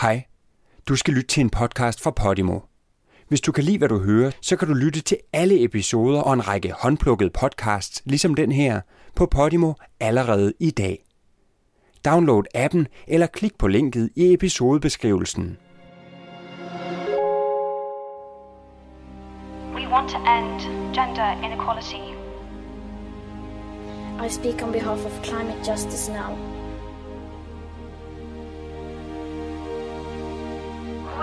Hej. Du skal lytte til en podcast fra Podimo. Hvis du kan lide, hvad du hører, så kan du lytte til alle episoder og en række håndplukkede podcasts, ligesom den her, på Podimo allerede i dag. Download appen eller klik på linket i episodebeskrivelsen. We want to end gender inequality. I speak on behalf of climate justice now.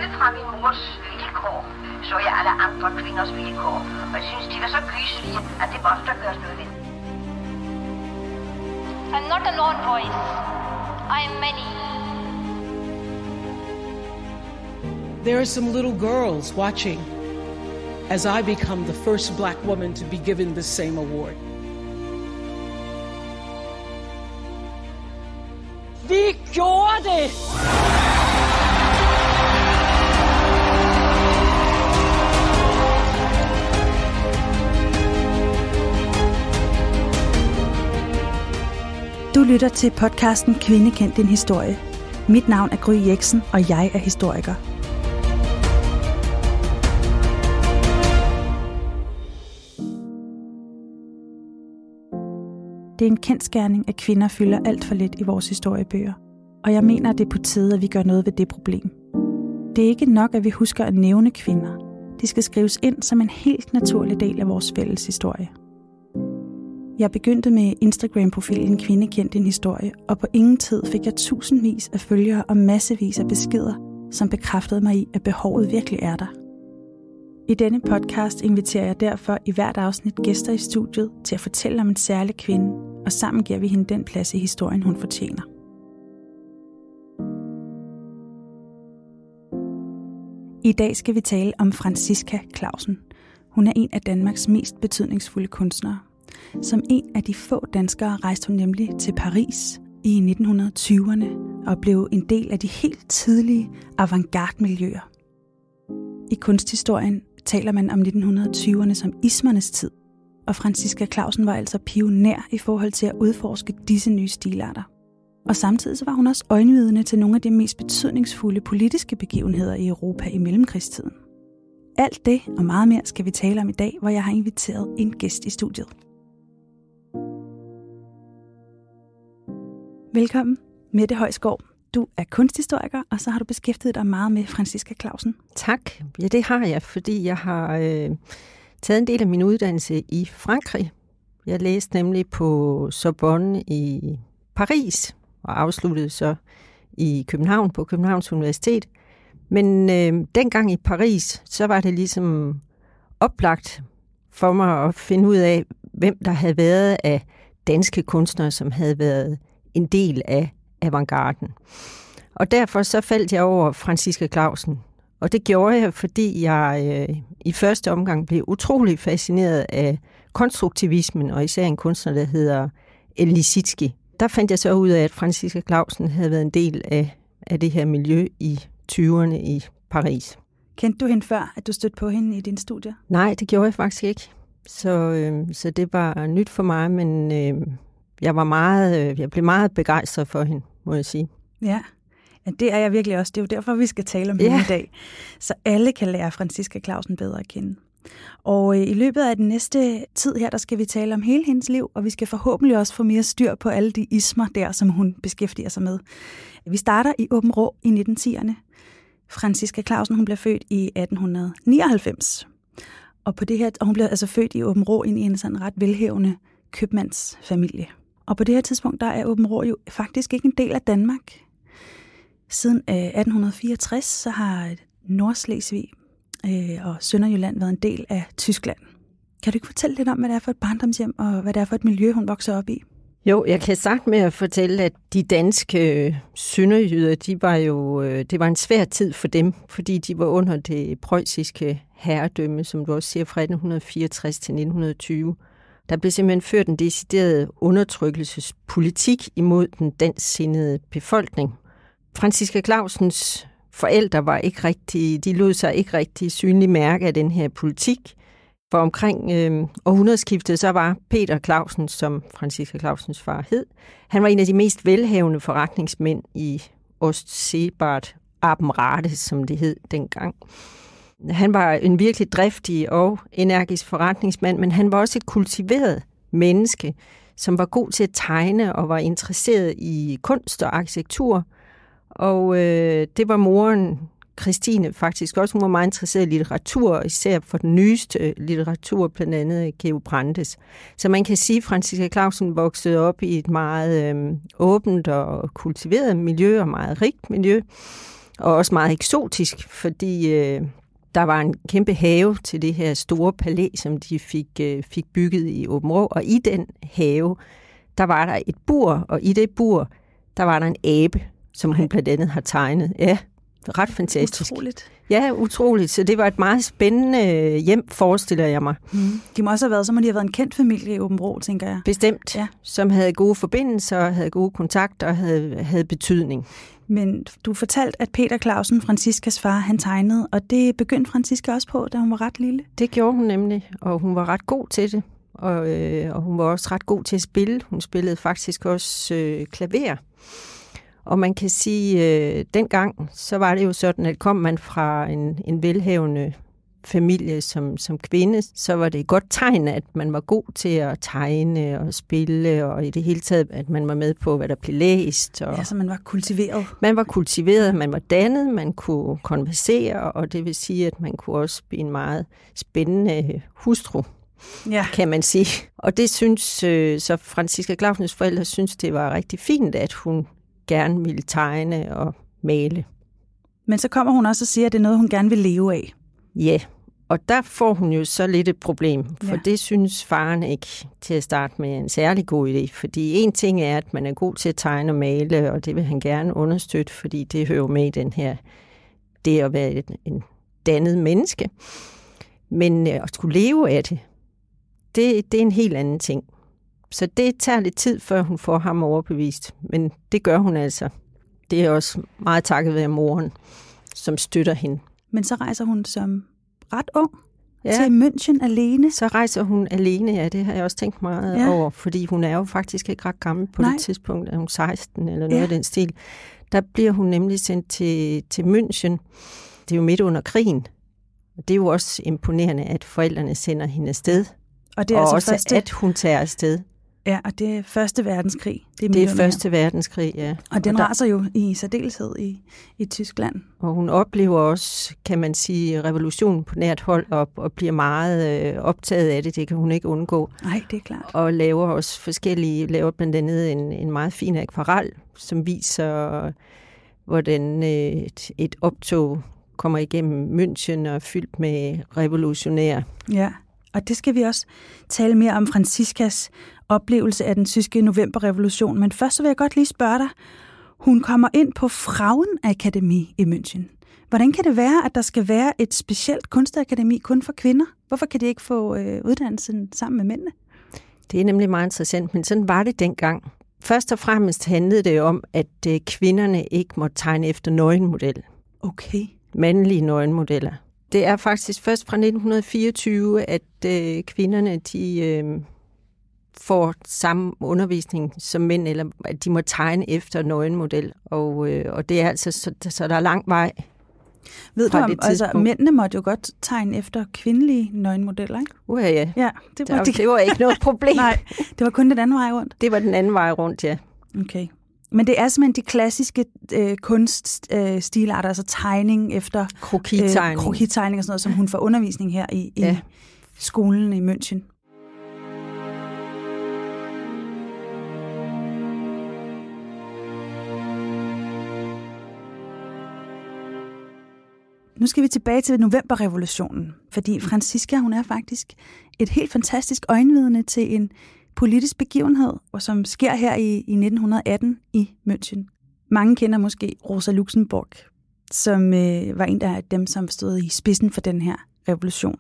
Fra min mors vilkår, så jeg alle andre kvinders vilkår. Og jeg synes, de var så gyselige, at det måtte der gøres noget ved. I'm not a lone voice. I am many. There are some little girls watching as I become the first black woman to be given the same award. Vi gjorde det! Du lytter til podcasten Kvinde kendt din historie. Mit navn er Gry Jeksen, og jeg er historiker. Det er en kendskærning, at kvinder fylder alt for lidt i vores historiebøger. Og jeg mener, at det er på tide, at vi gør noget ved det problem. Det er ikke nok, at vi husker at nævne kvinder. De skal skrives ind som en helt naturlig del af vores fælles historie. Jeg begyndte med Instagram-profilen Kvinde kendt din historie, og på ingen tid fik jeg tusindvis af følgere og massevis af beskeder, som bekræftede mig i, at behovet virkelig er der. I denne podcast inviterer jeg derfor i hvert afsnit gæster i studiet til at fortælle om en særlig kvinde, og sammen giver vi hende den plads i historien, hun fortjener. I dag skal vi tale om Franziska Clausen. Hun er en af Danmarks mest betydningsfulde kunstnere. Som en af de få danskere rejste hun nemlig til Paris i 1920'erne og blev en del af de helt tidlige avantgarde-miljøer. I kunsthistorien taler man om 1920'erne som ismernes tid, og Franziska Clausen var altså pioner i forhold til at udforske disse nye stilarter. Og samtidig så var hun også øjenvidende til nogle af de mest betydningsfulde politiske begivenheder i Europa i mellemkrigstiden. Alt det og meget mere skal vi tale om i dag, hvor jeg har inviteret en gæst i studiet. Velkommen, Mette Højsgaard. Du er kunsthistoriker, og så har du beskæftiget dig meget med Franziska Clausen. Tak. Ja, det har jeg, fordi jeg har øh, taget en del af min uddannelse i Frankrig. Jeg læste nemlig på Sorbonne i Paris, og afsluttede så i København på Københavns Universitet. Men øh, dengang i Paris, så var det ligesom oplagt for mig at finde ud af, hvem der havde været af danske kunstnere, som havde været en del af avantgarden. Og derfor så faldt jeg over Franziska Clausen. Og det gjorde jeg, fordi jeg øh, i første omgang blev utrolig fascineret af konstruktivismen, og især en kunstner, der hedder El Lisitsky. Der fandt jeg så ud af, at Franziska Clausen havde været en del af, af det her miljø i 20'erne i Paris. Kendte du hende før, at du stødte på hende i din studie? Nej, det gjorde jeg faktisk ikke. Så, øh, så det var nyt for mig, men øh, jeg var meget, øh, jeg blev meget begejstret for hende, må jeg sige. Ja. ja, det er jeg virkelig også. Det er jo derfor, vi skal tale om hende Ja. i dag. Så alle kan lære Franziska Clausen bedre at kende. Og øh, i løbet af den næste tid her, der skal vi tale om hele hendes liv, og vi skal forhåbentlig også få mere styr på alle de ismer der, som hun beskæftiger sig med. Vi starter i Åben Rå i 1910'erne. Franziska Clausen, hun blev født i 1899. Og, på det her, og hun blev altså født i Åben Rå i en sådan ret velhævende købmandsfamilie. Og på det her tidspunkt, der er Åben Rå jo faktisk ikke en del af Danmark. Siden øh, 1864, så har Nordslesvig øh, og Sønderjylland været en del af Tyskland. Kan du ikke fortælle lidt om, hvad det er for et barndomshjem, og hvad det er for et miljø, hun vokser op i? Jo, jeg kan sagt med at fortælle, at de danske øh, sønderjyder, de var jo, øh, det var en svær tid for dem, fordi de var under det preussiske herredømme, som du også siger, fra 1864 til 1920. Der blev simpelthen ført en decideret undertrykkelsespolitik imod den dansksindede befolkning. Franziska Clausens forældre var ikke rigtig, de lod sig ikke rigtig synlig mærke af den her politik. For omkring øh, århundredeskiftet, så var Peter Clausen, som Franziska Clausens far hed, han var en af de mest velhavende forretningsmænd i Ostsebart Abenrate, som det hed dengang. Han var en virkelig driftig og energisk forretningsmand, men han var også et kultiveret menneske, som var god til at tegne og var interesseret i kunst og arkitektur. Og øh, det var moren Christine faktisk også. Hun var meget interesseret i litteratur, især for den nyeste øh, litteratur, blandt andet øh, Geo Brandes. Så man kan sige, at Franziska Clausen voksede op i et meget øh, åbent og kultiveret miljø, og meget rigt miljø, og også meget eksotisk, fordi øh, der var en kæmpe have til det her store palæ, som de fik, øh, fik bygget i Åben Rå, og i den have, der var der et bur, og i det bur, der var der en abe, som hun blandt andet har tegnet. Ja, ret fantastisk. Utroligt. Ja, utroligt. Så det var et meget spændende hjem, forestiller jeg mig. Mm. De må også have været, så må de have været en kendt familie i Åben Rå, tænker jeg. Bestemt. Ja. Som havde gode forbindelser, havde gode kontakter og havde, havde betydning. Men du fortalte, at Peter Clausen, Franciskas far, han tegnede, og det begyndte Franziska også på, da hun var ret lille. Det gjorde hun nemlig, og hun var ret god til det. Og, øh, og hun var også ret god til at spille. Hun spillede faktisk også øh, klaver. Og man kan sige, øh, dengang, så var det jo sådan, at kom man fra en, en velhavende familie som, som kvinde, så var det et godt tegn, at man var god til at tegne og spille, og i det hele taget, at man var med på, hvad der blev læst. Og ja, så man var kultiveret. Man var kultiveret, man var dannet, man kunne konversere, og det vil sige, at man kunne også blive en meget spændende hustru. Ja. kan man sige. Og det synes, øh, så Franziska Clausens forældre synes, det var rigtig fint, at hun gerne ville tegne og male. Men så kommer hun også og siger, at det er noget, hun gerne vil leve af. Ja, og der får hun jo så lidt et problem, for ja. det synes faren ikke til at starte med en særlig god idé. Fordi en ting er, at man er god til at tegne og male, og det vil han gerne understøtte, fordi det hører med i den her, det at være en, en dannet menneske. Men øh, at skulle leve af det, det, det er en helt anden ting. Så det tager lidt tid, før hun får ham overbevist. Men det gør hun altså. Det er også meget takket være moren, som støtter hende. Men så rejser hun som ret ung ja. til München alene. Så rejser hun alene, ja, det har jeg også tænkt meget ja. over, fordi hun er jo faktisk ikke ret gammel på Nej. det tidspunkt, er hun 16 eller noget ja. af den stil. Der bliver hun nemlig sendt til, til München. Det er jo midt under krigen. Og det er jo også imponerende, at forældrene sender hende afsted. Og det er og altså også, første... at hun tager afsted. Ja, og det er Første Verdenskrig. Det er, det er Første Verdenskrig, ja. Og den og der... raser jo i særdeleshed i, i Tyskland. Og hun oplever også, kan man sige, revolutionen på nært hold op og bliver meget øh, optaget af det. Det kan hun ikke undgå. Nej, det er klart. Og laver også forskellige, laver blandt andet en, en meget fin akvarel, som viser, hvordan øh, et, et optog kommer igennem München og fyldt med revolutionære. Ja. Og det skal vi også tale mere om Franciskas oplevelse af den tyske novemberrevolution. Men først så vil jeg godt lige spørge dig. Hun kommer ind på Frauenakademi i München. Hvordan kan det være, at der skal være et specielt kunstakademi kun for kvinder? Hvorfor kan de ikke få øh, uddannelsen sammen med mændene? Det er nemlig meget interessant, men sådan var det dengang. Først og fremmest handlede det om, at øh, kvinderne ikke måtte tegne efter nøgenmodel. Okay. Mandlige nøgenmodeller. Det er faktisk først fra 1924, at øh, kvinderne de, øh, får samme undervisning som mænd, eller at de må tegne efter nøgenmodel. Og, øh, og det er altså, så, så der er lang vej ved du om, altså mændene måtte jo godt tegne efter kvindelige nøgenmodeller, ikke? Uh, ja. ja det, var, det, det var ikke noget problem. Nej, det var kun den anden vej rundt. Det var den anden vej rundt, ja. Okay. Men det er simpelthen de klassiske øh, kunststilarter, øh, altså tegning efter... Krokitegning. Øh, krokitegning og sådan noget, som hun får undervisning her i, i ja. skolen i München. Nu skal vi tilbage til novemberrevolutionen, fordi Francisca hun er faktisk et helt fantastisk øjenvidne til en politisk begivenhed, som sker her i, i 1918 i München. Mange kender måske Rosa Luxemburg, som øh, var en af dem, som stod i spidsen for den her revolution.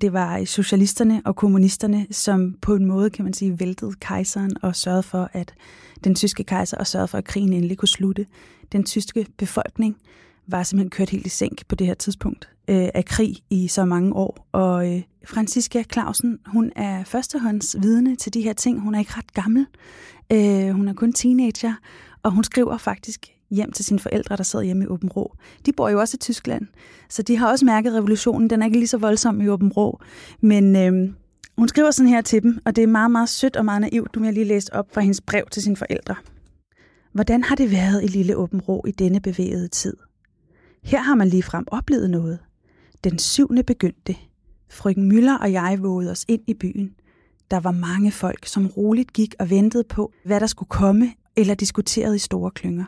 Det var socialisterne og kommunisterne, som på en måde, kan man sige, væltede kejseren og sørgede for, at den tyske kejser og sørgede for, at krigen endelig kunne slutte. Den tyske befolkning var simpelthen kørt helt i sænk på det her tidspunkt øh, af krig i så mange år. Og øh, Franziska Clausen, hun er førstehånds vidne til de her ting. Hun er ikke ret gammel. Øh, hun er kun teenager, og hun skriver faktisk hjem til sine forældre, der sad hjemme i Åben Rå. De bor jo også i Tyskland, så de har også mærket revolutionen. Den er ikke lige så voldsom i Åben Rå, men øh, hun skriver sådan her til dem, og det er meget, meget sødt og meget naivt. Du har lige læst op fra hendes brev til sine forældre. Hvordan har det været i Lille Åben Rå i denne bevægede tid? Her har man lige frem oplevet noget. Den syvende begyndte. Frøken Møller og jeg vågede os ind i byen. Der var mange folk, som roligt gik og ventede på, hvad der skulle komme, eller diskuterede i store klynger.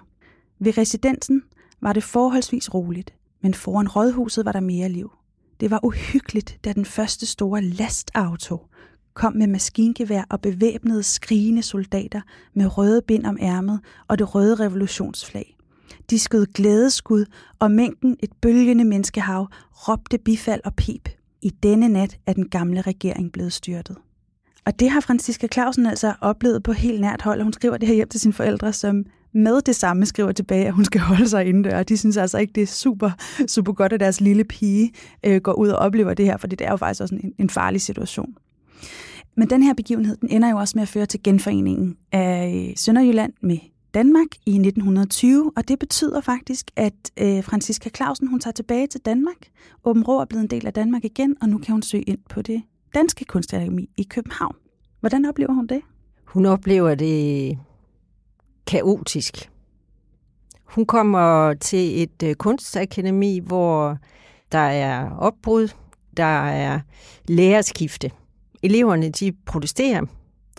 Ved residensen var det forholdsvis roligt, men foran rådhuset var der mere liv. Det var uhyggeligt, da den første store lastauto kom med maskingevær og bevæbnede skrigende soldater med røde bind om ærmet og det røde revolutionsflag. De skød glædeskud, og mængden et bølgende menneskehav råbte bifald og pip. I denne nat er den gamle regering blevet styrtet. Og det har Franziska Clausen altså oplevet på helt nært hold, og hun skriver det her hjem til sine forældre, som med det samme skriver tilbage, at hun skal holde sig indendør. De synes altså ikke, det er super, super godt, at deres lille pige øh, går ud og oplever det her, for det er jo faktisk også en, en farlig situation. Men den her begivenhed, den ender jo også med at føre til genforeningen af øh, Sønderjylland med Danmark i 1920, og det betyder faktisk, at øh, Franziska Clausen hun tager tilbage til Danmark. Åben Rå er blevet en del af Danmark igen, og nu kan hun søge ind på det Danske Kunstakademi i København. Hvordan oplever hun det? Hun oplever det kaotisk. Hun kommer til et øh, kunstakademi, hvor der er opbrud, der er lærerskifte. Eleverne de protesterer,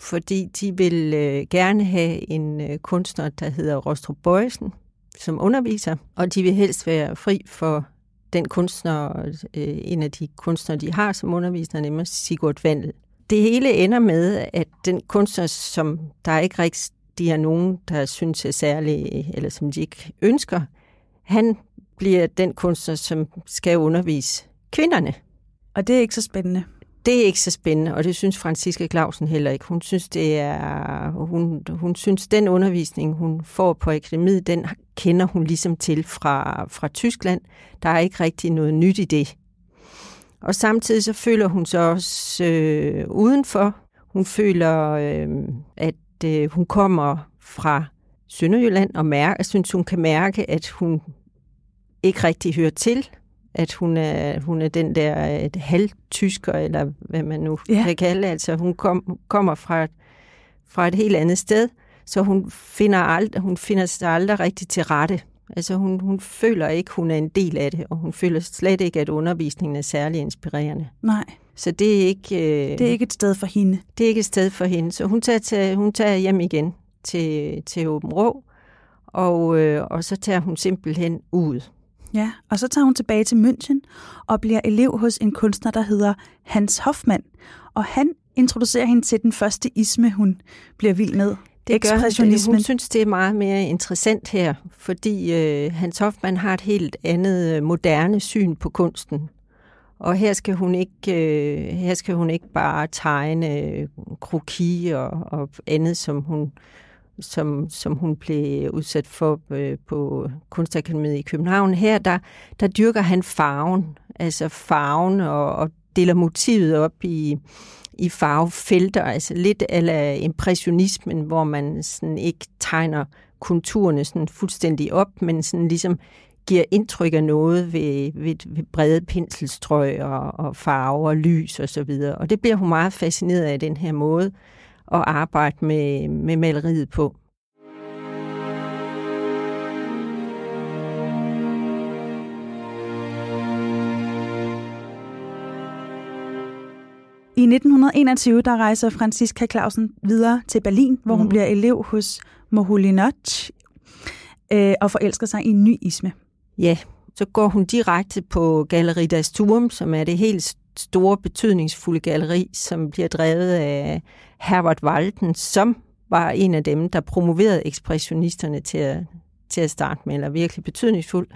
fordi de vil øh, gerne have en øh, kunstner, der hedder Rostrup Bøjsen, som underviser, og de vil helst være fri for den kunstner, øh, en af de kunstnere, de har som underviser, nemlig Sigurd Vandel. Det hele ender med, at den kunstner, som der ikke rigtig er nogen, der synes er særlig, øh, eller som de ikke ønsker, han bliver den kunstner, som skal undervise kvinderne. Og det er ikke så spændende. Det er ikke så spændende, og det synes Franziska Clausen heller ikke. Hun synes, det er, hun, hun synes, den undervisning, hun får på akademiet, den kender hun ligesom til fra, fra Tyskland. Der er ikke rigtig noget nyt i det. Og samtidig så føler hun sig også øh, udenfor. Hun føler, øh, at øh, hun kommer fra Sønderjylland og mærker, synes, hun kan mærke, at hun ikke rigtig hører til at hun er, hun er den der et halvtysker, eller hvad man nu ja. kan kalde Altså, hun kom, kommer fra, fra et helt andet sted, så hun finder, ald, hun finder sig aldrig rigtig til rette. Altså, hun, hun føler ikke, hun er en del af det, og hun føler slet ikke, at undervisningen er særlig inspirerende. Nej. Så det er ikke... Øh, det er ikke et sted for hende. Det er ikke et sted for hende. Så hun tager, til, hun tager hjem igen til, til Åben Rå, og, øh, og så tager hun simpelthen ud. Ja, og så tager hun tilbage til München og bliver elev hos en kunstner, der hedder Hans Hoffmann. Og han introducerer hende til den første isme, hun bliver vild med. Det gør hun. Hun synes, det er meget mere interessant her, fordi øh, Hans Hoffmann har et helt andet øh, moderne syn på kunsten. Og her skal hun ikke, øh, her skal hun ikke bare tegne øh, kroki og, og andet, som hun som, som hun blev udsat for øh, på Kunstakademiet i København. Her, der, der dyrker han farven, altså farven og, og deler motivet op i, i farvefelter, altså lidt af impressionismen, hvor man sådan ikke tegner konturerne sådan fuldstændig op, men sådan ligesom giver indtryk af noget ved, ved, ved brede penselstrøg og, og farver og lys og så videre. Og det bliver hun meget fascineret af den her måde at arbejde med, med maleriet på. I 1921 der rejser Franziska Clausen videre til Berlin, hvor hun mm. bliver elev hos Moholy-Nagy øh, og forelsker sig i en ny isme. Ja, så går hun direkte på Galleri das Turm, som er det helt store, betydningsfulde galleri, som bliver drevet af Herbert Walden, som var en af dem, der promoverede ekspressionisterne til at, til at starte med, eller virkelig betydningsfuld.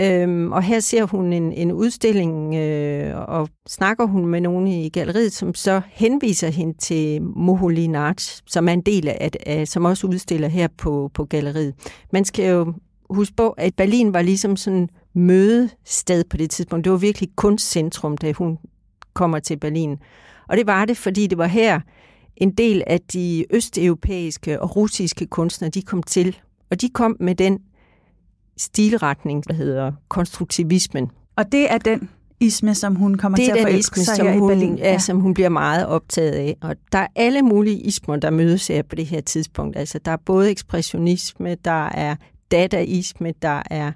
Øhm, og her ser hun en, en udstilling, øh, og snakker hun med nogen i galleriet, som så henviser hende til Moholy Nart, som er en del af, af, som også udstiller her på, på galleriet. Man skal jo huske på, at Berlin var ligesom sådan mødested på det tidspunkt. Det var virkelig kunstcentrum, da hun kommer til Berlin. Og det var det, fordi det var her en del af de østeuropæiske og russiske kunstnere, de kom til. Og de kom med den stilretning, der hedder konstruktivismen. Og det er den isme, som hun kommer det til at forelske isme, sig som her hun, i Berlin. Ja, som hun bliver meget optaget af. Og der er alle mulige ismer, der mødes her på det her tidspunkt. Altså, der er både ekspressionisme, der er dadaisme, der er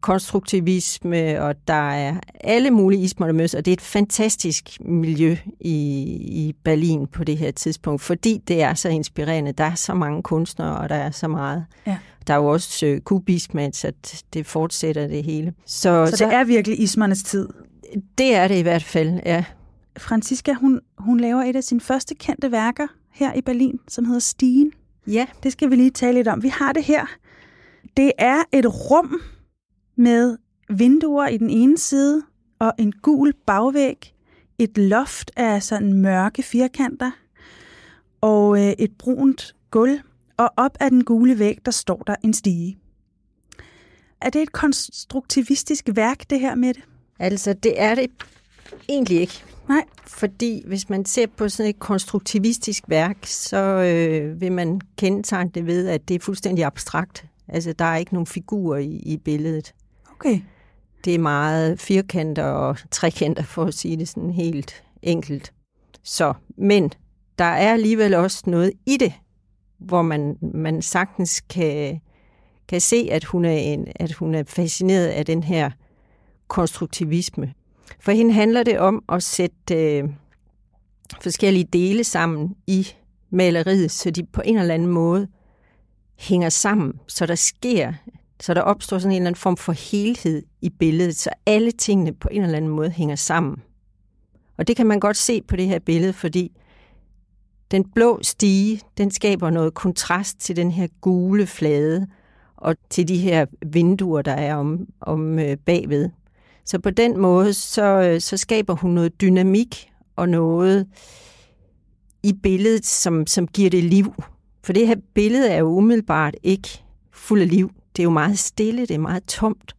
konstruktivisme, og der er alle mulige ismer, der mødes, og det er et fantastisk miljø i, i Berlin på det her tidspunkt, fordi det er så inspirerende. Der er så mange kunstnere, og der er så meget. Ja. Der er jo også øh, kubisme, så det fortsætter det hele. Så, Så det er virkelig ismernes tid. det er det i hvert fald, ja. Franziska, hun, hun laver et af sine første kendte værker her i Berlin, som hedder Stigen. Ja, Det skal vi lige tale lidt om. Vi har det her. Det er et rum med vinduer i den ene side og en gul bagvæg, et loft af sådan mørke firkanter og øh, et brunt gulv, og op ad den gule væg, der står der en stige. Er det et konstruktivistisk værk, det her med det? altså det er det egentlig ikke. Nej. Fordi hvis man ser på sådan et konstruktivistisk værk, så øh, vil man kendetegne det ved, at det er fuldstændig abstrakt. Altså, der er ikke nogen figurer i, i billedet. Okay. Det er meget firkanter og trekanter, for at sige det sådan helt enkelt. Så, men der er alligevel også noget i det, hvor man, man sagtens kan, kan se, at hun, er en, at hun er fascineret af den her konstruktivisme. For hende handler det om at sætte øh, forskellige dele sammen i maleriet, så de på en eller anden måde hænger sammen, så der sker, så der opstår sådan en eller anden form for helhed i billedet, så alle tingene på en eller anden måde hænger sammen. Og det kan man godt se på det her billede, fordi den blå stige, den skaber noget kontrast til den her gule flade og til de her vinduer, der er om, om øh, bagved. Så på den måde, så, øh, så skaber hun noget dynamik og noget i billedet, som, som giver det liv. For det her billede er jo umiddelbart ikke fuld af liv. Det er jo meget stille, det er meget tomt.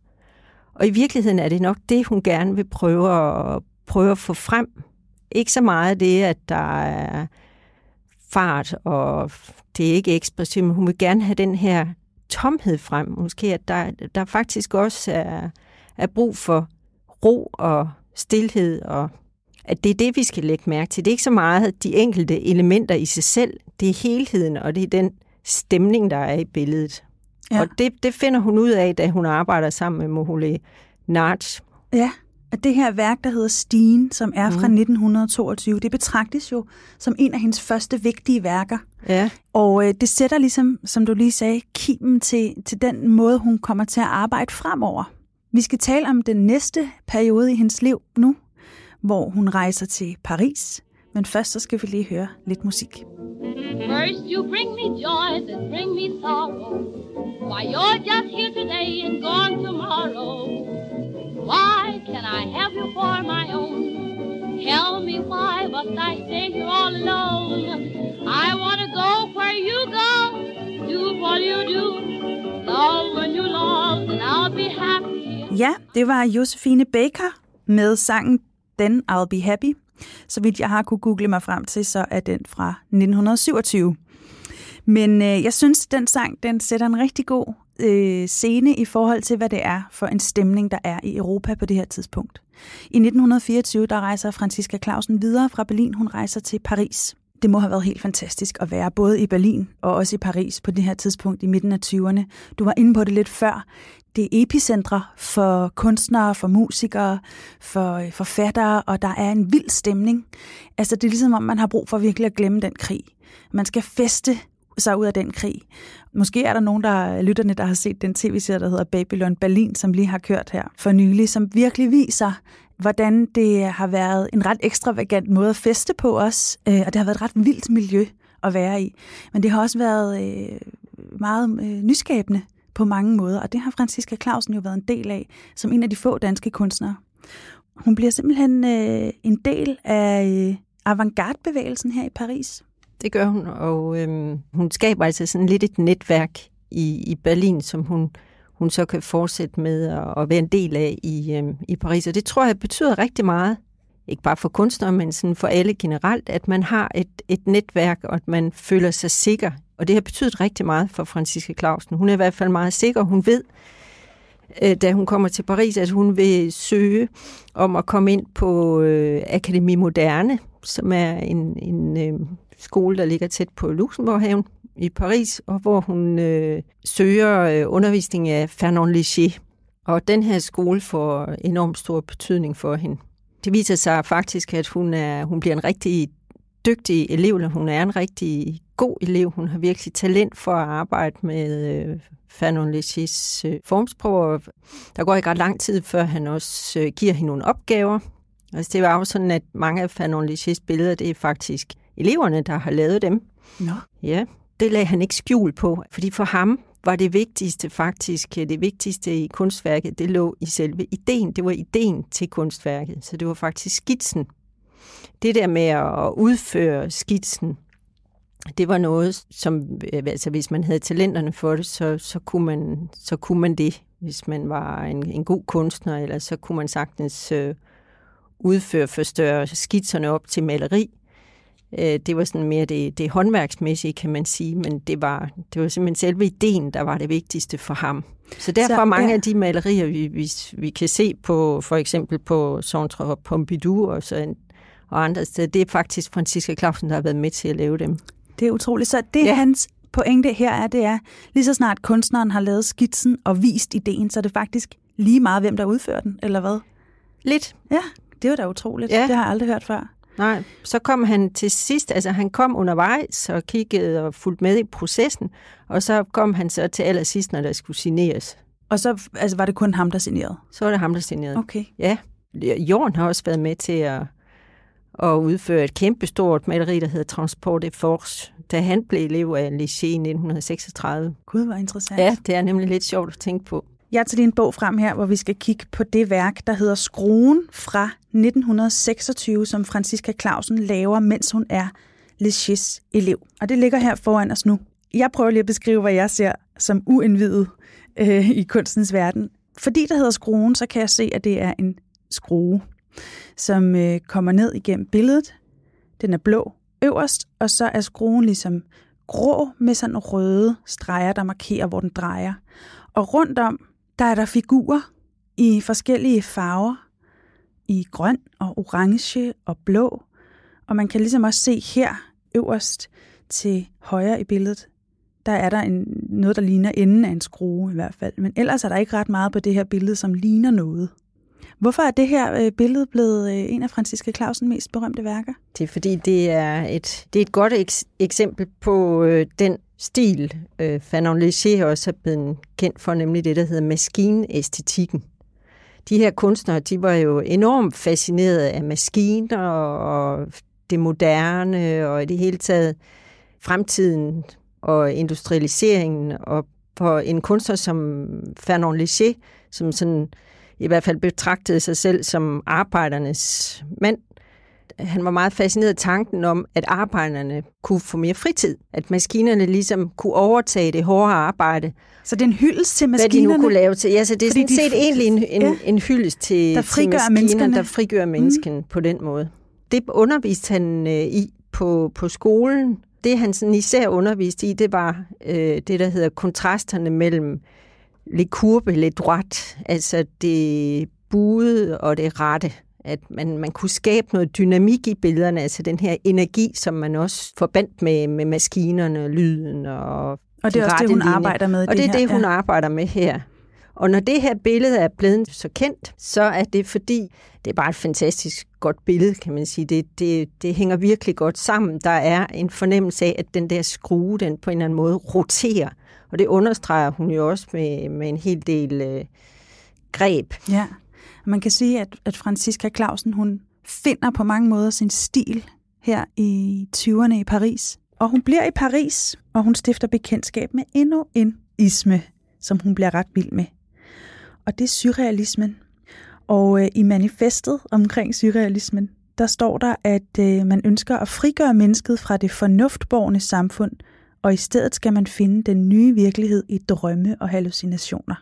Og i virkeligheden er det nok det, hun gerne vil prøve at, prøve at få frem. Ikke så meget det, at der er fart, og det er ikke ekspressivt, men hun vil gerne have den her tomhed frem. Måske, at der, der faktisk også er, er brug for ro og stillhed, og at det er det, vi skal lægge mærke til. Det er ikke så meget de enkelte elementer i sig selv, det er helheden, og det er den stemning, der er i billedet. Ja. Og det, det finder hun ud af, da hun arbejder sammen med Mohole Narch. Ja, at det her værk, der hedder Stigen, som er fra 1922, det betragtes jo som en af hendes første vigtige værker. Ja. Og øh, det sætter ligesom, som du lige sagde, kimen til, til den måde, hun kommer til at arbejde fremover. Vi skal tale om den næste periode i hendes liv nu, hvor hun rejser til Paris. Men først så skal vi lige høre lidt musik. First you bring me joy, then bring me sorrow. Why, you're just here today and gone tomorrow. Why can I have you for my own? Tell me why must I stay here all alone? I want to go where you go, do what you do. Love when you love, then I'll be happy. Ja, det var Josefine Baker med sangen Then I'll Be Happy. Så vidt jeg har kunne google mig frem til, så er den fra 1927. Men øh, jeg synes, den sang den sætter en rigtig god øh, scene i forhold til, hvad det er for en stemning, der er i Europa på det her tidspunkt. I 1924 der rejser Franziska Clausen videre fra Berlin. Hun rejser til Paris. Det må have været helt fantastisk at være både i Berlin og også i Paris på det her tidspunkt i midten af 20'erne. Du var inde på det lidt før. Det er epicentre for kunstnere, for musikere, for øh, forfattere, og der er en vild stemning. Altså det er ligesom om, man har brug for virkelig at glemme den krig. Man skal feste sig ud af den krig. Måske er der nogen der lytterne, der har set den tv-serie, der hedder Babylon Berlin, som lige har kørt her for nylig, som virkelig viser, hvordan det har været en ret ekstravagant måde at feste på os, øh, og det har været et ret vildt miljø at være i. Men det har også været øh, meget øh, nyskabende på mange måder, og det har Franziska Clausen jo været en del af, som en af de få danske kunstnere. Hun bliver simpelthen øh, en del af øh, avantgarde-bevægelsen her i Paris. Det gør hun, og øh, hun skaber altså sådan lidt et netværk i, i Berlin, som hun, hun så kan fortsætte med at, at være en del af i, øh, i Paris. Og det tror jeg betyder rigtig meget, ikke bare for kunstnere, men sådan for alle generelt, at man har et, et netværk, og at man føler sig sikker. Og det har betydet rigtig meget for Franciske Clausen. Hun er i hvert fald meget sikker, hun ved, øh, da hun kommer til Paris, at hun vil søge om at komme ind på øh, Akademi Moderne, som er en, en øh, skole, der ligger tæt på Luxembourghaven i Paris, og hvor hun øh, søger øh, undervisning af Fernand Léger. Og den her skole får enormt stor betydning for hende. Det viser sig faktisk, at hun, er, hun bliver en rigtig dygtig elev, eller hun er en rigtig god elev. Hun har virkelig talent for at arbejde med øh, Fanon Lechis øh, formsprog. Der går ikke ret lang tid, før han også øh, giver hende nogle opgaver. Altså, det var jo sådan, at mange af Fanon Lechis billeder, det er faktisk eleverne, der har lavet dem. Nå. Ja, det lagde han ikke skjul på, fordi for ham var det vigtigste faktisk, det vigtigste i kunstværket, det lå i selve ideen. Det var ideen til kunstværket, så det var faktisk skitsen. Det der med at udføre skitsen, det var noget, som, altså hvis man havde talenterne for det, så, så, kunne, man, så kunne man det. Hvis man var en, en god kunstner, eller så kunne man sagtens øh, udføre, forstørre skitserne op til maleri. Øh, det var sådan mere det, det håndværksmæssige, kan man sige, men det var, det var simpelthen selve ideen, der var det vigtigste for ham. Så derfor så, mange ja. af de malerier, vi, vi, vi kan se på, for eksempel på Centre Pompidou og, så, og andre steder, det er faktisk Franziska Clausen, der har været med til at lave dem. Det er utroligt. Så det ja. hans pointe her er, det er, lige så snart kunstneren har lavet skitsen og vist ideen, så er det faktisk lige meget, hvem der udfører den, eller hvad? Lidt. Ja, det var da utroligt. Ja. Det har jeg aldrig hørt før. Nej, så kom han til sidst, altså han kom undervejs og kiggede og fulgte med i processen, og så kom han så til allersidst, når der skulle signeres. Og så altså, var det kun ham, der signerede? Så var det ham, der signerede. Okay. Ja. Jorden har også været med til at, at udføre et kæmpestort maleri, der hedder Transport de Force, da han blev elev af Léger i 1936. Gud, hvor interessant. Ja, det er nemlig lidt sjovt at tænke på. Jeg tager lige en bog frem her, hvor vi skal kigge på det værk, der hedder Skruen fra 1926, som Franziska Clausen laver, mens hun er Lechis elev. Og det ligger her foran os nu. Jeg prøver lige at beskrive, hvad jeg ser som uindvidet øh, i kunstens verden. Fordi der hedder Skruen, så kan jeg se, at det er en skrue, som øh, kommer ned igennem billedet. Den er blå øverst, og så er skruen ligesom grå med sådan røde streger, der markerer, hvor den drejer. Og rundt om der er der figurer i forskellige farver, i grøn og orange og blå. Og man kan ligesom også se her øverst til højre i billedet, der er der en, noget, der ligner enden af en skrue i hvert fald. Men ellers er der ikke ret meget på det her billede, som ligner noget. Hvorfor er det her øh, billede blevet øh, en af Franziska Clausens mest berømte værker? Det er fordi, det er et, det er et godt eksempel på øh, den stil, øh, Fanon Léger også er blevet kendt for, nemlig det, der hedder maskinæstetikken. De her kunstnere, de var jo enormt fascineret af maskiner og det moderne og i det hele taget fremtiden og industrialiseringen. Og for en kunstner som Fernand Léger, som sådan i hvert fald betragtede sig selv som arbejdernes mand, han var meget fascineret af tanken om, at arbejderne kunne få mere fritid. At maskinerne ligesom kunne overtage det hårde arbejde. Så det er en hyldest til maskinerne? Hvad de nu kunne lave til. Ja, så det er sådan de, set egentlig en, en, ja, en hyldest til, der til maskinerne, der frigør mennesken mm. på den måde. Det underviste han øh, i på, på skolen. Det han sådan især underviste i, det var øh, det, der hedder kontrasterne mellem le courbe, le droite, altså det buede og det rette at man, man kunne skabe noget dynamik i billederne, altså den her energi, som man også forbandt med, med maskinerne, lyden og Og det er også det, hun linje. arbejder med. Og det, det er det, hun ja. arbejder med her. Og når det her billede er blevet så kendt, så er det fordi, det er bare et fantastisk godt billede, kan man sige. Det, det, det hænger virkelig godt sammen. Der er en fornemmelse af, at den der skrue, den på en eller anden måde roterer. Og det understreger hun jo også med, med en hel del øh, greb. Ja. Man kan sige, at, at Franziska Clausen, hun finder på mange måder sin stil her i 20'erne i Paris. Og hun bliver i Paris, og hun stifter bekendtskab med endnu en isme, som hun bliver ret vild med. Og det er surrealismen. Og øh, i manifestet omkring surrealismen, der står der, at øh, man ønsker at frigøre mennesket fra det fornuftborgende samfund, og i stedet skal man finde den nye virkelighed i drømme og hallucinationer.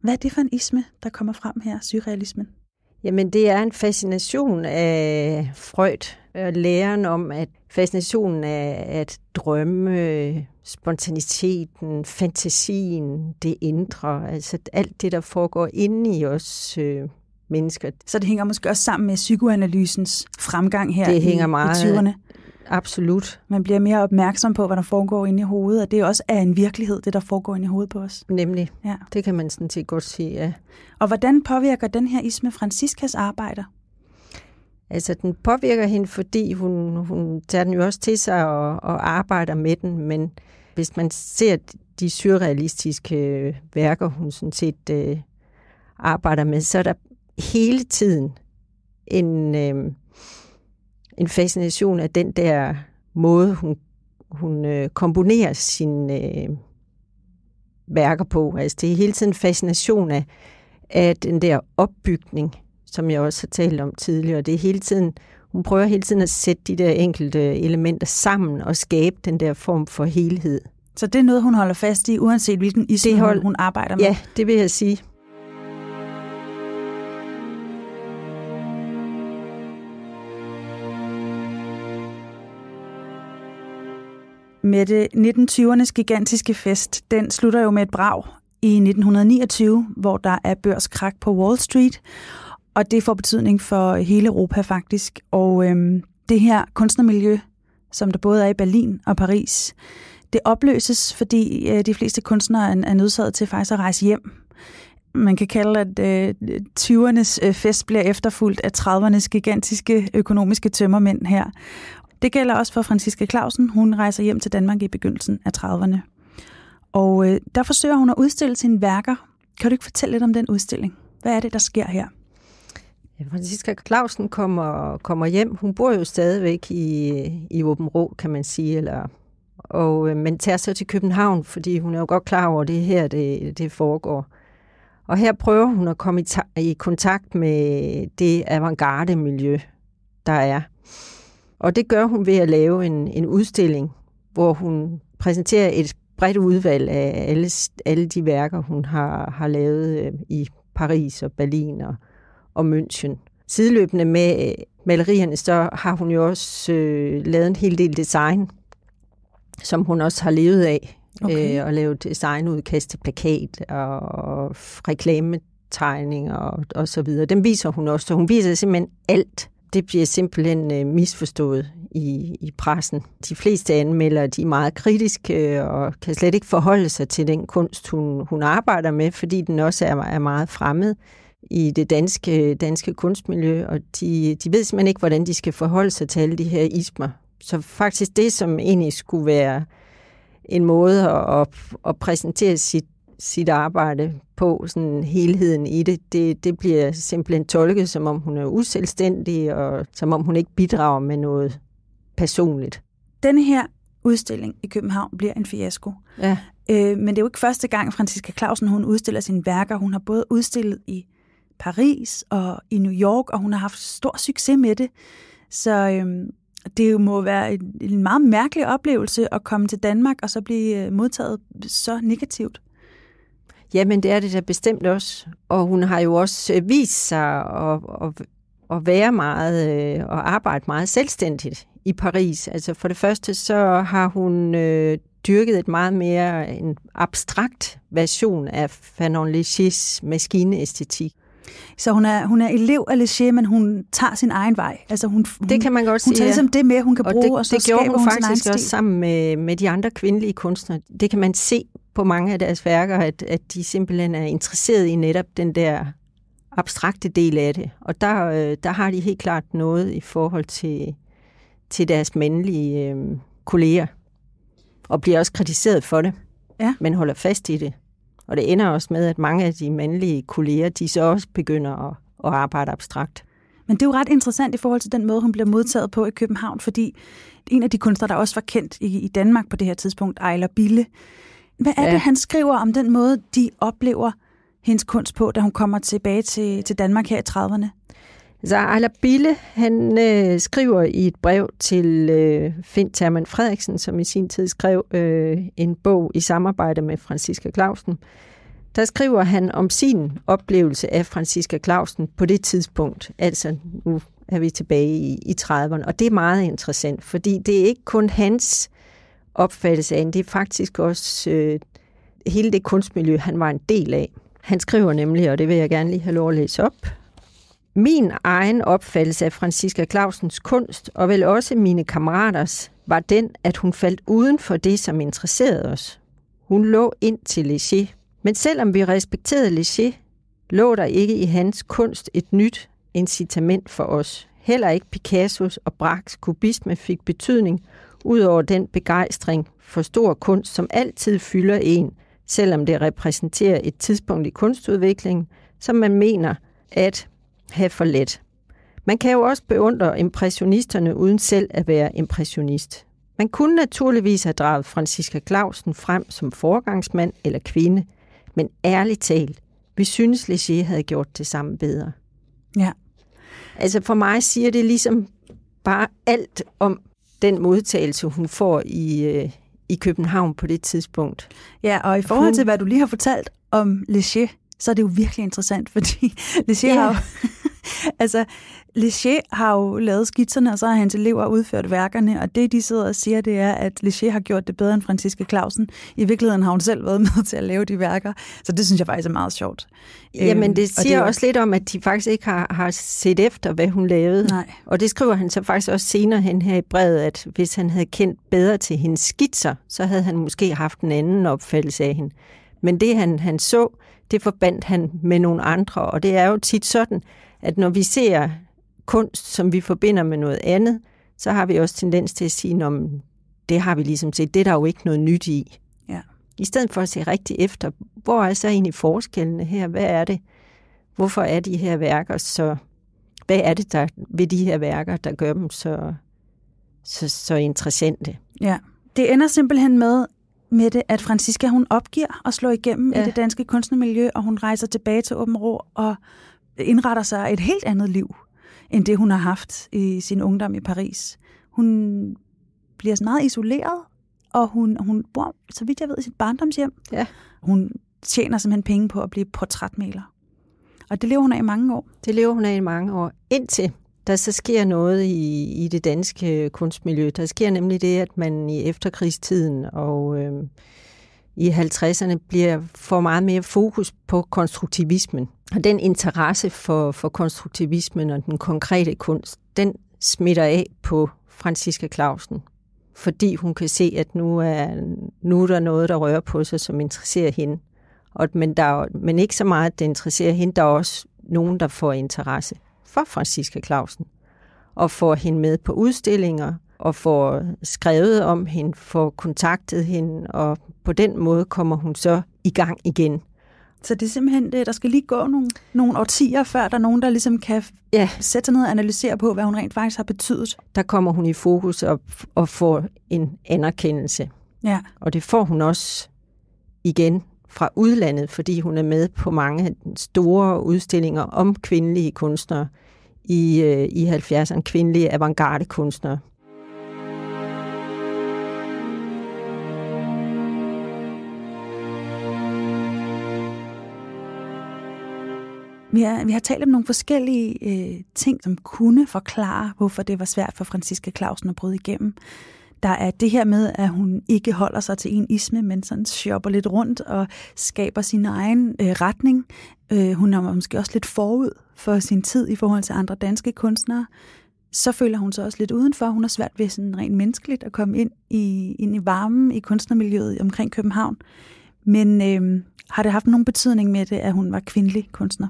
Hvad er det for en isme, der kommer frem her, surrealismen? Jamen, det er en fascination af Freud, og læren om, at fascinationen af at drømme, spontaniteten, fantasien, det indre, altså alt det, der foregår inde i os øh, mennesker. Så det hænger måske også sammen med psykoanalysens fremgang her det hænger i, meget, i 20'erne. Absolut. Man bliver mere opmærksom på, hvad der foregår inde i hovedet, og det er også er en virkelighed, det der foregår inde i hovedet på os. Nemlig. Ja. Det kan man sådan set godt sige, ja. Og hvordan påvirker den her Isme Franciscas arbejder? Altså, den påvirker hende, fordi hun, hun tager den jo også til sig og, og arbejder med den, men hvis man ser de surrealistiske værker, hun sådan set øh, arbejder med, så er der hele tiden en, øh, en fascination af den der måde, hun, hun øh, komponerer sine øh, værker på. Altså, det er hele tiden en fascination af, af den der opbygning, som jeg også har talt om tidligere. Det er hele tiden, hun prøver hele tiden at sætte de der enkelte elementer sammen og skabe den der form for helhed. Så det er noget, hun holder fast i, uanset hvilken isme hold- hun arbejder med? Ja, det vil jeg sige. Mette, 1920'ernes gigantiske fest, den slutter jo med et brag i 1929, hvor der er børskrak på Wall Street, og det får betydning for hele Europa faktisk. Og øhm, det her kunstnermiljø, som der både er i Berlin og Paris, det opløses, fordi øh, de fleste kunstnere er, er nødsaget til faktisk at rejse hjem. Man kan kalde, at øh, 20'ernes øh, fest bliver efterfulgt af 30'ernes gigantiske økonomiske tømmermænd her. Det gælder også for Franciske Clausen. Hun rejser hjem til Danmark i begyndelsen af 30'erne. Og øh, der forsøger hun at udstille sine værker. Kan du ikke fortælle lidt om den udstilling? Hvad er det, der sker her? Ja, Franziska Clausen kommer, kommer hjem. Hun bor jo stadigvæk i, i Åben Rå, kan man sige, eller, og, øh, men tager så til København, fordi hun er jo godt klar over, at det her, det, det foregår. Og her prøver hun at komme i, ta- i kontakt med det avantgarde miljø, der er. Og det gør hun ved at lave en, en udstilling, hvor hun præsenterer et bredt udvalg af alle, alle de værker, hun har, har lavet øh, i Paris og Berlin og, og München. Sideløbende med øh, malerierne, så har hun jo også øh, lavet en hel del design, som hun også har levet af. Okay. Øh, og lavet designudkast til plakat og, og reklametegninger og, og så videre. Dem viser hun også, så hun viser simpelthen alt. Det bliver simpelthen øh, misforstået i, i pressen. De fleste anmelder, de er meget kritiske øh, og kan slet ikke forholde sig til den kunst, hun, hun arbejder med, fordi den også er, er meget fremmed i det danske, danske kunstmiljø, og de, de ved simpelthen ikke, hvordan de skal forholde sig til alle de her ismer. Så faktisk det, som egentlig skulle være en måde at, at, at præsentere sit, sit arbejde på, sådan helheden i det, det, det bliver simpelthen tolket, som om hun er uselvstændig, og som om hun ikke bidrager med noget personligt. Denne her udstilling i København bliver en fiasko. Ja. Øh, men det er jo ikke første gang, Franziska Clausen hun udstiller sine værker. Hun har både udstillet i Paris og i New York, og hun har haft stor succes med det. Så øhm, det jo må være en, en meget mærkelig oplevelse at komme til Danmark og så blive øh, modtaget så negativt. Jamen, det er det da bestemt også. Og hun har jo også øh, vist sig at, at, at være meget øh, og arbejde meget selvstændigt i Paris. Altså for det første, så har hun øh, dyrket et meget mere en abstrakt version af Fanon Léchys maskineæstetik. Så hun er, hun er elev af Léger, men hun tager sin egen vej. Altså hun, hun, Det kan man godt hun sige, tager ja. ligesom det med, hun kan Og bruge, det, og så det gjorde hun hun sin egen faktisk også stil. sammen med, med de andre kvindelige kunstnere. Det kan man se på mange af deres værker, at, at de simpelthen er interesseret i netop den der abstrakte del af det. Og der, øh, der har de helt klart noget i forhold til, til deres mandlige øh, kolleger. Og bliver også kritiseret for det, Ja. men holder fast i det. Og det ender også med, at mange af de mandlige kolleger, de så også begynder at, at arbejde abstrakt. Men det er jo ret interessant i forhold til den måde, hun bliver modtaget på i København, fordi en af de kunstnere, der også var kendt i, i Danmark på det her tidspunkt, Ejler Bille. Hvad er ja. Det, han skriver om den måde, de oplever hendes kunst på, da hun kommer tilbage til, til Danmark her i 30'erne? Så Bille, han øh, skriver i et brev til øh, Finn Terman Frederiksen, som i sin tid skrev øh, en bog i samarbejde med Franziska Clausen. Der skriver han om sin oplevelse af Franziska Clausen på det tidspunkt. Altså, nu er vi tilbage i, i 30'erne. Og det er meget interessant, fordi det er ikke kun hans opfattelse af hende, det er faktisk også øh, hele det kunstmiljø, han var en del af. Han skriver nemlig, og det vil jeg gerne lige have lov at læse op, min egen opfattelse af Franziska Clausens kunst, og vel også mine kammeraters, var den, at hun faldt uden for det, som interesserede os. Hun lå ind til Léger. Men selvom vi respekterede Léger, lå der ikke i hans kunst et nyt incitament for os. Heller ikke Picassos og Braques kubisme fik betydning, ud over den begejstring for stor kunst, som altid fylder en, selvom det repræsenterer et tidspunkt i kunstudviklingen, som man mener at have for let. Man kan jo også beundre impressionisterne uden selv at være impressionist. Man kunne naturligvis have draget Franziska Clausen frem som forgangsmand eller kvinde, men ærligt talt, vi synes, Léger havde gjort det samme bedre. Ja. Altså for mig siger det ligesom bare alt om den modtagelse, hun får i, øh, i København på det tidspunkt. Ja, og i forhold til, hvad du lige har fortalt om Léger, så er det jo virkelig interessant, fordi Léger ja. har jo, altså, Léger har jo lavet skitserne, og så har hans elever udført værkerne, og det, de sidder og siger, det er, at Léger har gjort det bedre end Franziska Clausen. I virkeligheden har hun selv været med til at lave de værker, så det synes jeg faktisk er meget sjovt. Jamen, det siger øhm, det også lidt om, at de faktisk ikke har, har set efter, hvad hun lavede. Nej. Og det skriver han så faktisk også senere hen her i brevet, at hvis han havde kendt bedre til hendes skitser, så havde han måske haft en anden opfattelse af hende. Men det, han, han så, det forbandt han med nogle andre, og det er jo tit sådan, at når vi ser kunst, som vi forbinder med noget andet, så har vi også tendens til at sige, om det har vi ligesom set, det er der jo ikke noget nyt i. Ja. I stedet for at se rigtig efter, hvor er så egentlig forskellene her? Hvad er det? Hvorfor er de her værker så... Hvad er det der ved de her værker, der gør dem så, så, så interessante? Ja. Det ender simpelthen med, med det, at Franziska hun opgiver at slå igennem ja. i det danske kunstnermiljø, og hun rejser tilbage til Åben Rå og indretter sig et helt andet liv, end det hun har haft i sin ungdom i Paris. Hun bliver så meget isoleret, og hun, hun bor, så vidt jeg ved, i sit barndomshjem. Ja. Hun tjener simpelthen penge på at blive portrætmaler. Og det lever hun af i mange år. Det lever hun af i mange år, indtil der så sker noget i, i det danske kunstmiljø. Der sker nemlig det, at man i efterkrigstiden og øh, i 50'erne bliver for meget mere fokus på konstruktivismen. Og den interesse for, for konstruktivismen og den konkrete kunst, den smitter af på Franziska Clausen. Fordi hun kan se, at nu er, nu er der noget, der rører på sig, som interesserer hende. Og, men, der, men ikke så meget, at det interesserer hende. Der er også nogen, der får interesse for Franziska Clausen. Og får hende med på udstillinger, og får skrevet om hende, får kontaktet hende, og på den måde kommer hun så i gang igen. Så det er simpelthen det, der skal lige gå nogle, nogle årtier, før der er nogen, der ligesom kan ja. sætte sig ned og analysere på, hvad hun rent faktisk har betydet. Der kommer hun i fokus og, og får en anerkendelse. Ja. Og det får hun også igen fra udlandet, fordi hun er med på mange store udstillinger om kvindelige kunstnere i, øh, i 70'erne, kvindelige avantgarde kunstnere. Vi har, vi har talt om nogle forskellige øh, ting, som kunne forklare, hvorfor det var svært for Franziska Clausen at bryde igennem. Der er det her med, at hun ikke holder sig til en isme, men sådan shopper lidt rundt og skaber sin egen øh, retning. Øh, hun er måske også lidt forud for sin tid i forhold til andre danske kunstnere. Så føler hun sig også lidt udenfor. Hun har svært ved sådan rent menneskeligt at komme ind i, ind i varmen i kunstnermiljøet omkring København. Men øh, har det haft nogen betydning med det, at hun var kvindelig kunstner?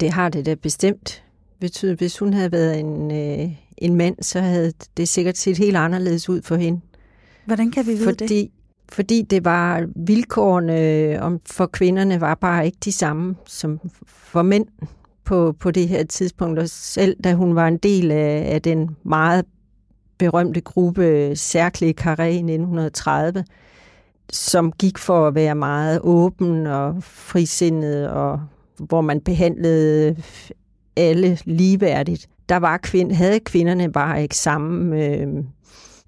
Det har det da bestemt betydet. Hvis hun havde været en, øh, en mand, så havde det sikkert set helt anderledes ud for hende. Hvordan kan vi vide fordi, det? Fordi det var vilkårene øh, om for kvinderne var bare ikke de samme som for mænd på, på det her tidspunkt. Og selv da hun var en del af, af den meget berømte gruppe Cercle Carré i 1930, som gik for at være meget åben og frisindet og hvor man behandlede alle ligeværdigt, der var kvind, havde kvinderne bare ikke samme øh,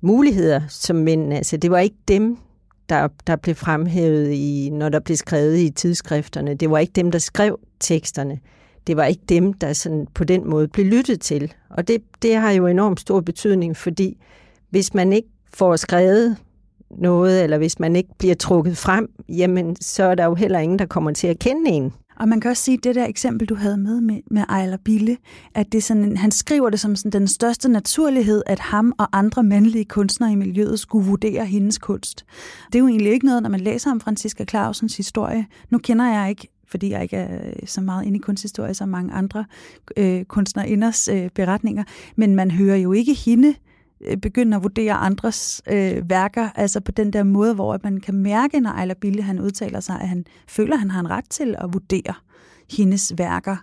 muligheder som mændene. Altså, det var ikke dem, der, der blev fremhævet, i, når der blev skrevet i tidsskrifterne. Det var ikke dem, der skrev teksterne. Det var ikke dem, der sådan på den måde blev lyttet til. Og det, det har jo enormt stor betydning, fordi hvis man ikke får skrevet noget, eller hvis man ikke bliver trukket frem, jamen så er der jo heller ingen, der kommer til at kende en. Og man kan også sige, at det der eksempel, du havde med med, med Ejler Bille, at det er sådan, han skriver det som sådan den største naturlighed, at ham og andre mandlige kunstnere i miljøet skulle vurdere hendes kunst. Det er jo egentlig ikke noget, når man læser om Franziska Clausens historie. Nu kender jeg ikke fordi jeg ikke er øh, så meget inde i kunsthistorie som mange andre øh, kunstnerinders øh, beretninger, men man hører jo ikke hende øh, Øh, begynde at vurdere andres øh, værker, altså på den der måde, hvor man kan mærke, når Ejler Bille han udtaler sig, at han føler, at han har en ret til at vurdere hendes værker,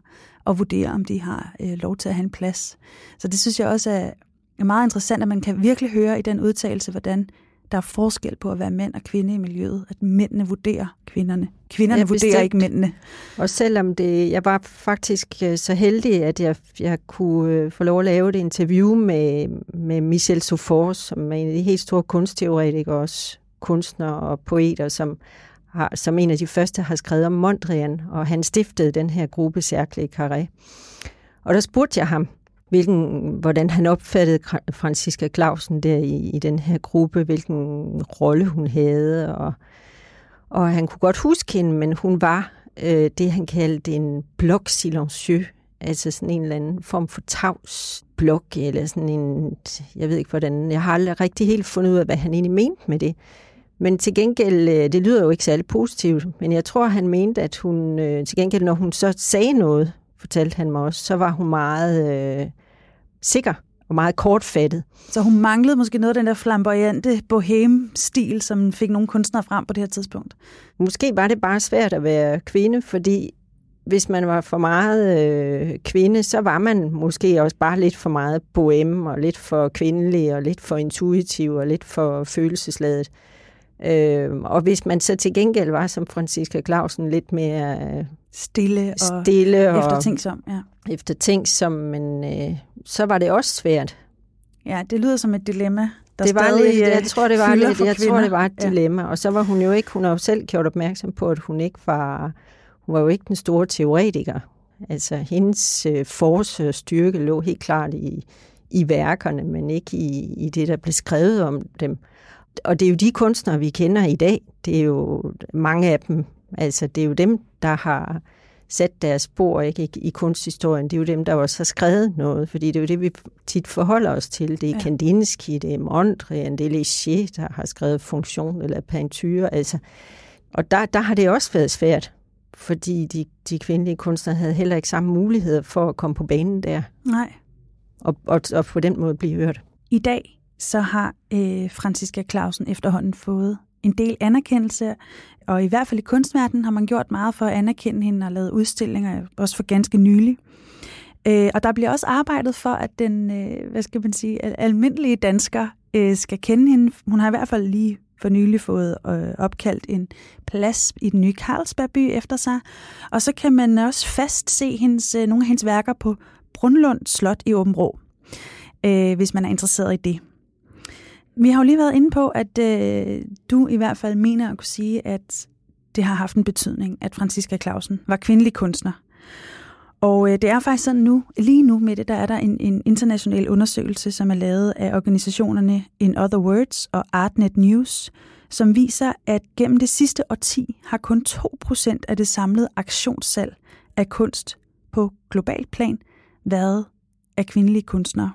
og vurdere, om de har øh, lov til at have en plads. Så det synes jeg også er, er meget interessant, at man kan virkelig høre i den udtalelse, hvordan der er forskel på at være mand og kvinde i miljøet, at mændene vurderer kvinderne. Kvinderne ja, vurderer ikke mændene. Og selvom det, jeg var faktisk øh, så heldig, at jeg, jeg kunne øh, få lov at lave et interview med, med Michel Sofors, som er en af de helt store kunstteoretikere, også kunstner og poeter, som, har, som en af de første har skrevet om Mondrian, og han stiftede den her gruppe Cercle Carré. Og der spurgte jeg ham, hvilken, hvordan han opfattede Franziska Clausen der i, i den her gruppe, hvilken rolle hun havde, og, og han kunne godt huske hende, men hun var øh, det, han kaldte en blok silencieux, altså sådan en eller anden form for tavs blok, eller sådan en, jeg ved ikke hvordan, jeg har aldrig rigtig helt fundet ud af, hvad han egentlig mente med det. Men til gengæld, øh, det lyder jo ikke særlig positivt, men jeg tror, han mente, at hun øh, til gengæld, når hun så sagde noget, fortalte han mig også, så var hun meget øh, sikker og meget kortfattet. Så hun manglede måske noget af den der flamboyante bohem-stil, som fik nogle kunstnere frem på det her tidspunkt? Måske var det bare svært at være kvinde, fordi hvis man var for meget øh, kvinde, så var man måske også bare lidt for meget boheme, og lidt for kvindelig, og lidt for intuitiv, og lidt for følelsesladet. Øh, og hvis man så til gengæld var som Franziska Clausen lidt mere øh, stille og stille og eftertænksom, ja. Eftertænksom, men øh, så var det også svært. Ja, det lyder som et dilemma. Der det var lidt, jeg øh, tror, det var lidt, jeg kvinder. tror, det var et dilemma. Ja. Og så var hun jo ikke, hun har jo selv gjort opmærksom på, at hun ikke var, hun var jo ikke den store teoretiker. Altså, hendes øh, force og styrke lå helt klart i, i værkerne, men ikke i, i det, der blev skrevet om dem. Og det er jo de kunstnere, vi kender i dag. Det er jo mange af dem. Altså, det er jo dem, der har sat deres spor ikke, i, i kunsthistorien. Det er jo dem, der også har skrevet noget, fordi det er jo det, vi tit forholder os til. Det er ja. Kandinsky, det er Mondrian, det er Léger, der har skrevet funktion eller peinture. Altså. Og der, der har det også været svært, fordi de, de kvindelige kunstnere havde heller ikke samme muligheder for at komme på banen der. Nej. Og, og, og på den måde blive hørt. I dag så har øh, Franziska Clausen efterhånden fået en del anerkendelse, og i hvert fald i kunstverdenen har man gjort meget for at anerkende hende og lavet udstillinger, også for ganske nylig. Øh, og der bliver også arbejdet for, at den, øh, hvad skal man sige, almindelige dansker øh, skal kende hende. Hun har i hvert fald lige for nylig fået øh, opkaldt en plads i den nye Carlsbergby efter sig. Og så kan man også fast se hendes, øh, nogle af hendes værker på Brunlund Slot i Åben Rå, øh, hvis man er interesseret i det. Vi har jo lige været inde på, at øh, du i hvert fald mener at kunne sige, at det har haft en betydning, at Franziska Clausen var kvindelig kunstner. Og øh, det er faktisk sådan nu, lige nu med det, der er der en, en international undersøgelse, som er lavet af organisationerne In Other Words og Artnet News, som viser, at gennem det sidste årti har kun 2% af det samlede aktionssalg af kunst på global plan været af kvindelige kunstnere.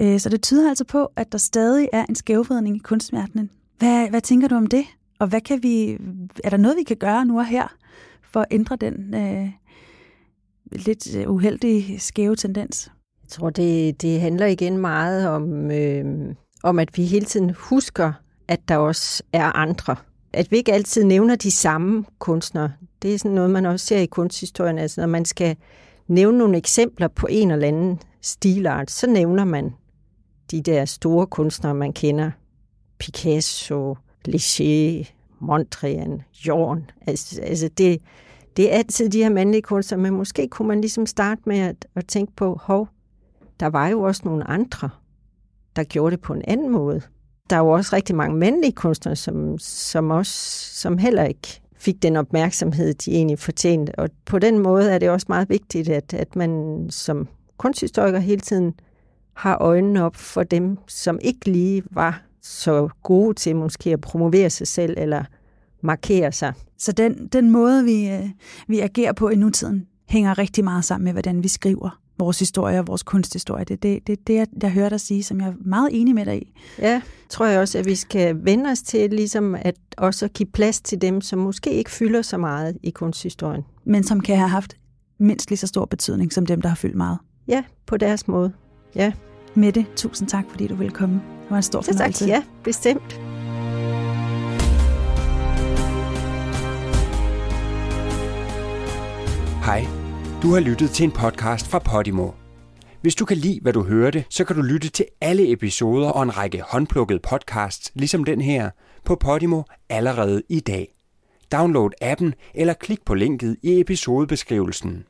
Øh, så det tyder altså på, at der stadig er en skævvridning i kunstverdenen. Hvad, hvad tænker du om det? Og hvad kan vi, er der noget, vi kan gøre nu og her for at ændre den øh, lidt øh, uheldige skæve tendens? Jeg tror, det, det handler igen meget om, øh, om, at vi hele tiden husker, at der også er andre. At vi ikke altid nævner de samme kunstnere. Det er sådan noget, man også ser i kunsthistorien. Altså, når man skal nævne nogle eksempler på en eller anden stilart, så nævner man de der store kunstnere, man kender. Picasso, Léger, Mondrian, Jorn. Altså, altså det, det er altid de her mandlige kunstnere, men måske kunne man ligesom starte med at, at tænke på, hov, der var jo også nogle andre, der gjorde det på en anden måde. Der er jo også rigtig mange mandlige kunstnere, som, som, også, som heller ikke fik den opmærksomhed, de egentlig fortjente. Og på den måde er det også meget vigtigt, at, at man som kunsthistoriker hele tiden har øjnene op for dem, som ikke lige var så gode til måske at promovere sig selv eller markere sig. Så den, den måde, vi, øh, vi agerer på i nutiden, hænger rigtig meget sammen med, hvordan vi skriver vores historie og vores kunsthistorie. Det er det, det, det, jeg, jeg hører dig sige, som jeg er meget enig med dig i. Ja, tror jeg også, at vi skal vende os til ligesom at også give plads til dem, som måske ikke fylder så meget i kunsthistorien. Men som kan have haft mindst lige så stor betydning som dem, der har fyldt meget. Ja, på deres måde. Ja. Mette, tusind tak, fordi du ville komme. Det var en stor fornøjelse. Ja, bestemt. Hej, du har lyttet til en podcast fra Podimo. Hvis du kan lide, hvad du hørte, så kan du lytte til alle episoder og en række håndplukkede podcasts, ligesom den her, på Podimo allerede i dag. Download appen eller klik på linket i episodebeskrivelsen.